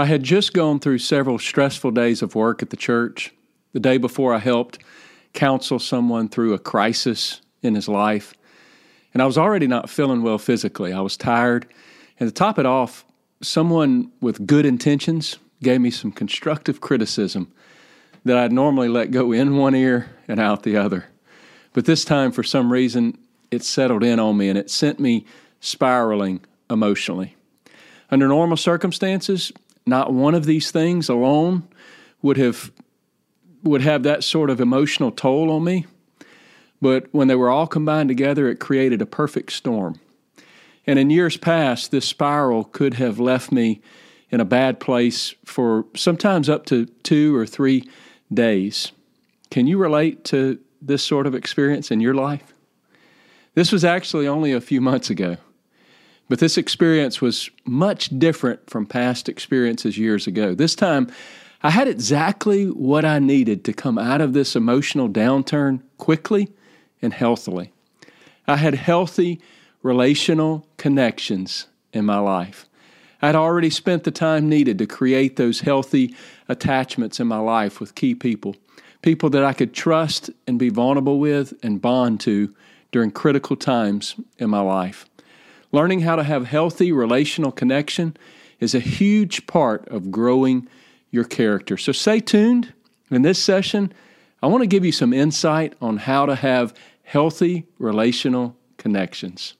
I had just gone through several stressful days of work at the church. The day before, I helped counsel someone through a crisis in his life. And I was already not feeling well physically. I was tired. And to top it off, someone with good intentions gave me some constructive criticism that I'd normally let go in one ear and out the other. But this time, for some reason, it settled in on me and it sent me spiraling emotionally. Under normal circumstances, not one of these things alone would have would have that sort of emotional toll on me. But when they were all combined together, it created a perfect storm. And in years past, this spiral could have left me in a bad place for sometimes up to two or three days. Can you relate to this sort of experience in your life? This was actually only a few months ago, but this experience was much different from past experiences years ago. This time, I had exactly what I needed to come out of this emotional downturn quickly and healthily. I had healthy relational connections in my life. I'd already spent the time needed to create those healthy attachments in my life with key people, people that I could trust and be vulnerable with and bond to during critical times in my life. Learning how to have healthy relational connection is a huge part of growing your character. So stay tuned. In this session, I want to give you some insight on how to have healthy relational connections.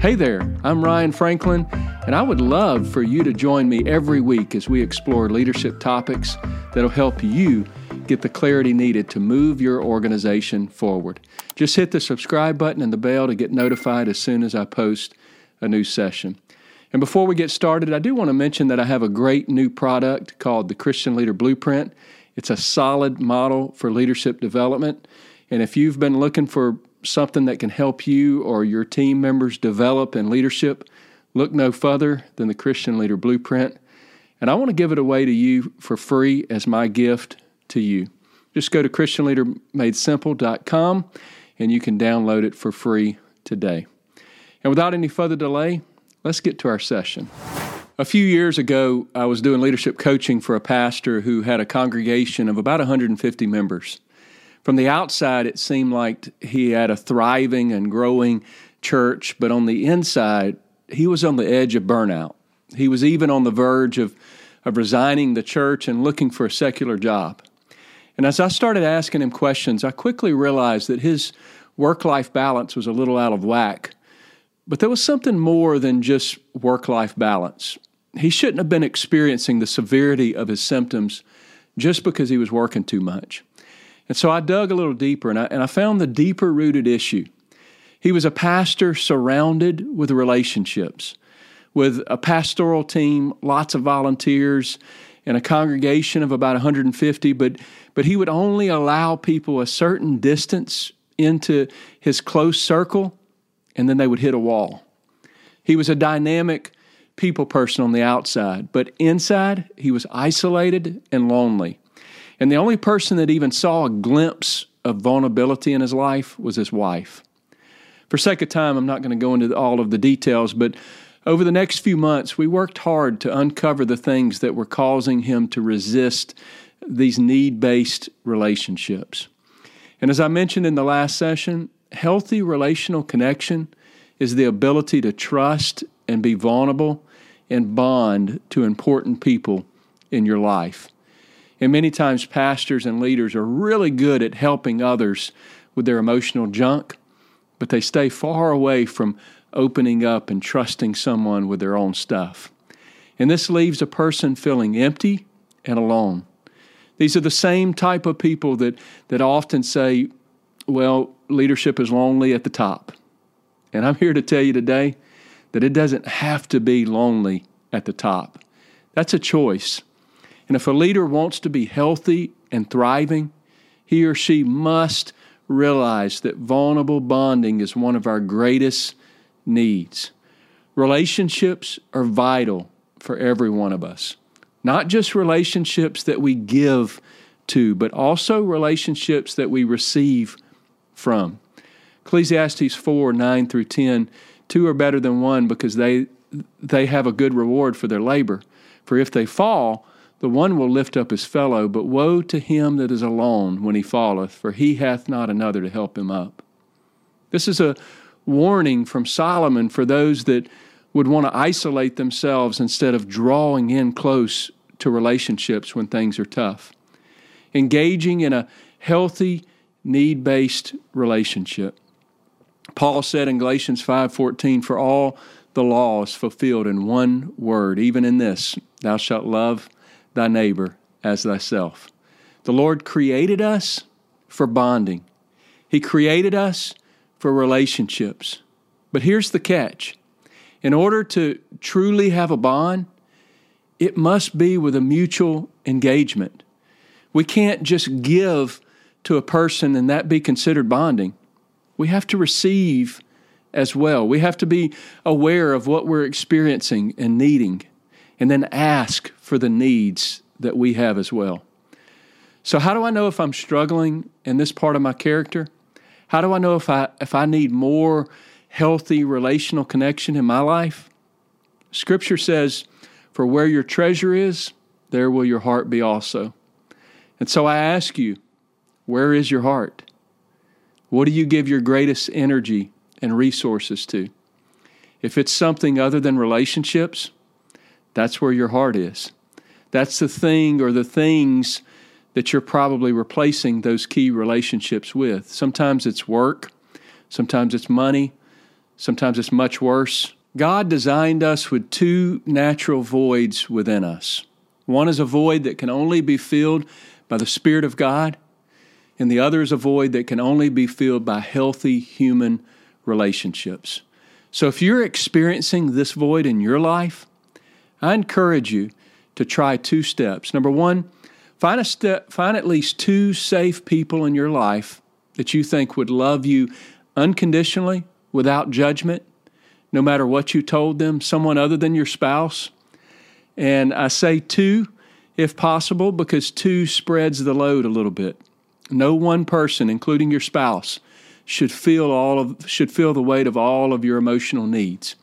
Hey there, I'm Ryan Franklin, and I would love for you to join me every week as we explore leadership topics that'll help you get the clarity needed to move your organization forward. Just hit the subscribe button and the bell to get notified as soon as I post a new session. And before we get started, I do want to mention that I have a great new product called the Christian Leader Blueprint. It's a solid model for leadership development. And if you've been looking for something that can help you or your team members develop in leadership, look no further than the Christian Leader Blueprint. And I want to give it away to you for free as my gift to you. Just go to ChristianLeaderMadeSimple.com and you can download it for free today. And without any further delay, let's get to our session. A few years ago, I was doing leadership coaching for a pastor who had a congregation of about 150 members. From the outside, it seemed like he had a thriving and growing church, but on the inside, he was on the edge of burnout. He was even on the verge of, of resigning the church and looking for a secular job. And as I started asking him questions, I quickly realized that his work life balance was a little out of whack. But there was something more than just work life balance. He shouldn't have been experiencing the severity of his symptoms just because he was working too much. And so I dug a little deeper and I, and I found the deeper rooted issue. He was a pastor surrounded with relationships, with a pastoral team, lots of volunteers, and a congregation of about 150, but, but he would only allow people a certain distance into his close circle, and then they would hit a wall. He was a dynamic people person on the outside, but inside, he was isolated and lonely. And the only person that even saw a glimpse of vulnerability in his life was his wife. For sake of time, I'm not going to go into all of the details, but over the next few months, we worked hard to uncover the things that were causing him to resist these need based relationships. And as I mentioned in the last session, healthy relational connection is the ability to trust and be vulnerable and bond to important people in your life. And many times, pastors and leaders are really good at helping others with their emotional junk, but they stay far away from opening up and trusting someone with their own stuff. And this leaves a person feeling empty and alone. These are the same type of people that, that often say, well, leadership is lonely at the top. And I'm here to tell you today that it doesn't have to be lonely at the top. That's a choice. And if a leader wants to be healthy and thriving, he or she must realize that vulnerable bonding is one of our greatest needs. Relationships are vital for every one of us, not just relationships that we give to, but also relationships that we receive from. Ecclesiastes 4 9 through 10 two are better than one because they, they have a good reward for their labor. For if they fall, the one will lift up his fellow, but woe to him that is alone when he falleth, for he hath not another to help him up. This is a warning from Solomon for those that would want to isolate themselves instead of drawing in close to relationships when things are tough. Engaging in a healthy, need based relationship. Paul said in Galatians 5:14 for all the law is fulfilled in one word even in this thou shalt love thy neighbor as thyself. The Lord created us for bonding. He created us for relationships. But here's the catch. In order to truly have a bond, it must be with a mutual engagement. We can't just give to a person and that be considered bonding. We have to receive as well. We have to be aware of what we're experiencing and needing, and then ask for the needs that we have as well. So, how do I know if I'm struggling in this part of my character? How do I know if I, if I need more healthy relational connection in my life? Scripture says, For where your treasure is, there will your heart be also. And so I ask you, where is your heart? What do you give your greatest energy and resources to? If it's something other than relationships, that's where your heart is. That's the thing or the things that you're probably replacing those key relationships with. Sometimes it's work, sometimes it's money, sometimes it's much worse. God designed us with two natural voids within us. One is a void that can only be filled by the Spirit of God, and the other is a void that can only be filled by healthy human relationships. So if you're experiencing this void in your life, I encourage you to try two steps. Number one, find a step, find at least two safe people in your life that you think would love you unconditionally, without judgment, no matter what you told them, someone other than your spouse. And I say two, if possible, because two spreads the load a little bit. No one person, including your spouse, should feel all of should feel the weight of all of your emotional needs.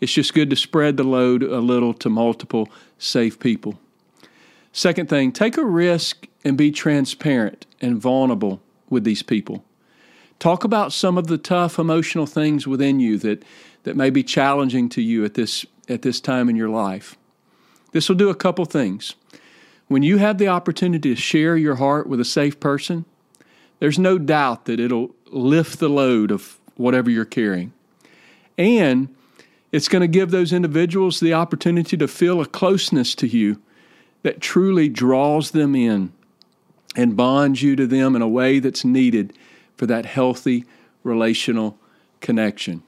It's just good to spread the load a little to multiple safe people. Second thing, take a risk and be transparent and vulnerable with these people. Talk about some of the tough emotional things within you that, that may be challenging to you at this, at this time in your life. This will do a couple things. When you have the opportunity to share your heart with a safe person, there's no doubt that it'll lift the load of whatever you're carrying. And it's going to give those individuals the opportunity to feel a closeness to you that truly draws them in and bonds you to them in a way that's needed for that healthy relational connection.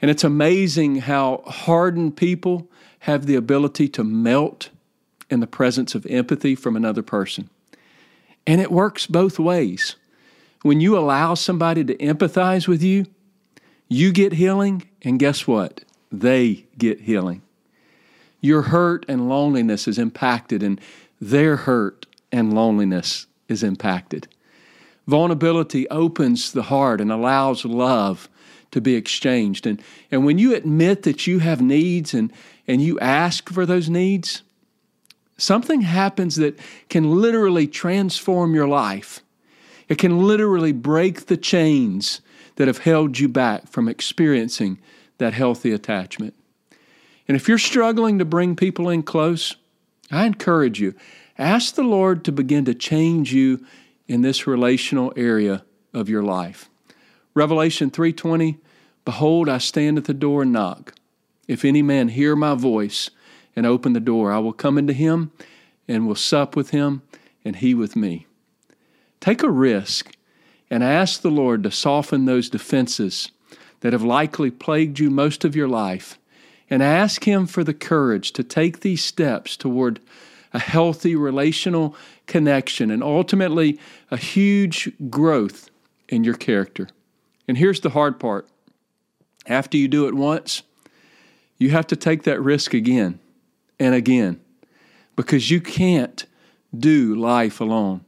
And it's amazing how hardened people have the ability to melt in the presence of empathy from another person. And it works both ways. When you allow somebody to empathize with you, you get healing, and guess what? They get healing. Your hurt and loneliness is impacted, and their hurt and loneliness is impacted. Vulnerability opens the heart and allows love to be exchanged. And, and when you admit that you have needs and, and you ask for those needs, something happens that can literally transform your life. It can literally break the chains that have held you back from experiencing that healthy attachment. And if you're struggling to bring people in close, I encourage you, ask the Lord to begin to change you in this relational area of your life. Revelation 3:20 Behold I stand at the door and knock. If any man hear my voice and open the door, I will come into him and will sup with him and he with me. Take a risk and ask the Lord to soften those defenses that have likely plagued you most of your life and ask him for the courage to take these steps toward a healthy relational connection, and ultimately a huge growth in your character. And here's the hard part after you do it once, you have to take that risk again and again because you can't do life alone.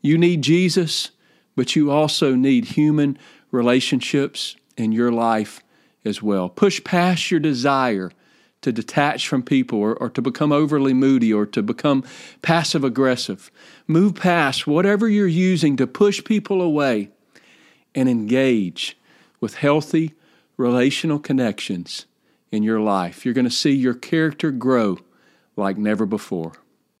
You need Jesus, but you also need human relationships in your life as well. Push past your desire to detach from people or, or to become overly moody or to become passive aggressive. Move past whatever you're using to push people away and engage with healthy relational connections in your life. You're going to see your character grow like never before.